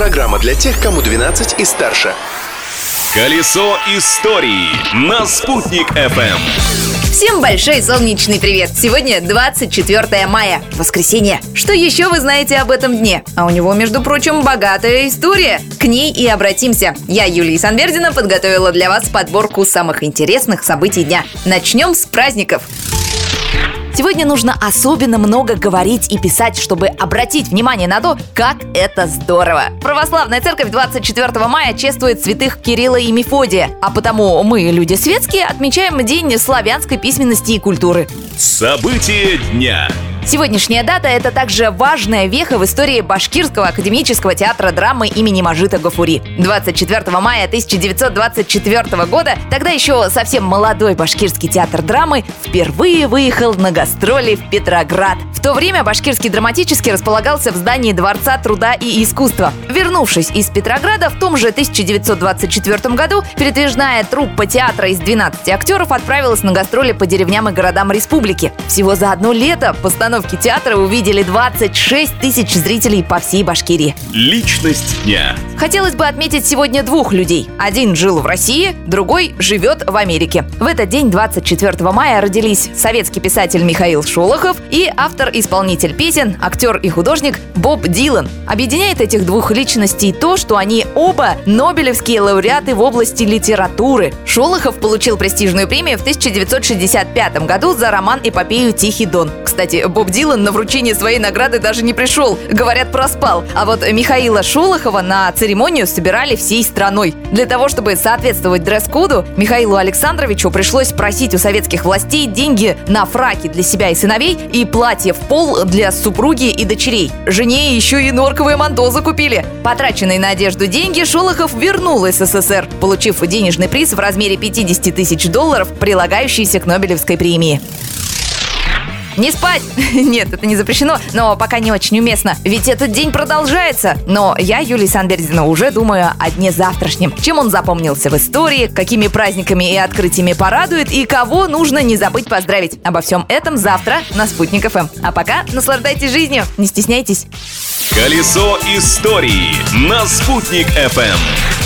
Программа для тех, кому 12 и старше. Колесо истории на «Спутник FM. Всем большой солнечный привет! Сегодня 24 мая, воскресенье. Что еще вы знаете об этом дне? А у него, между прочим, богатая история. К ней и обратимся. Я, Юлия Санвердина, подготовила для вас подборку самых интересных событий дня. Начнем с праздников. Сегодня нужно особенно много говорить и писать, чтобы обратить внимание на то, как это здорово. Православная церковь 24 мая чествует святых Кирилла и Мефодия, а потому мы, люди светские, отмечаем День славянской письменности и культуры. События дня. Сегодняшняя дата – это также важная веха в истории Башкирского академического театра драмы имени Мажита Гафури. 24 мая 1924 года тогда еще совсем молодой Башкирский театр драмы впервые выехал на гастроли в Петроград. В то время Башкирский драматический располагался в здании Дворца труда и искусства. Вернувшись из Петрограда, в том же 1924 году передвижная труппа театра из 12 актеров отправилась на гастроли по деревням и городам республики. Всего за одно лето постановки театра увидели 26 тысяч зрителей по всей Башкирии. Личность дня. Хотелось бы отметить сегодня двух людей. Один жил в России, другой живет в Америке. В этот день, 24 мая, родились советский писатель Михаил Шолохов и автор-исполнитель песен, актер и художник Боб Дилан. Объединяет этих двух личностей то, что они оба нобелевские лауреаты в области литературы. Шолохов получил престижную премию в 1965 году за роман-эпопею «Тихий дон». Кстати, Боб Дилан на вручение своей награды даже не пришел. Говорят, проспал. А вот Михаила Шолохова на церемонию собирали всей страной. Для того, чтобы соответствовать дресс-коду, Михаилу Александровичу пришлось просить у советских властей деньги на фраки для себя и сыновей и платье в пол для супруги и дочерей. Жене еще и норковые манто закупили. Потраченные на одежду деньги Шолохов вернул СССР, получив денежный приз в размере 50 тысяч долларов, прилагающийся к Нобелевской премии. Не спать! Нет, это не запрещено, но пока не очень уместно. Ведь этот день продолжается. Но я, Юлия Санбердина, уже думаю о дне завтрашнем. Чем он запомнился в истории, какими праздниками и открытиями порадует, и кого нужно не забыть поздравить. Обо всем этом завтра на Спутник ФМ. А пока наслаждайтесь жизнью, не стесняйтесь. Колесо истории на «Спутник FM.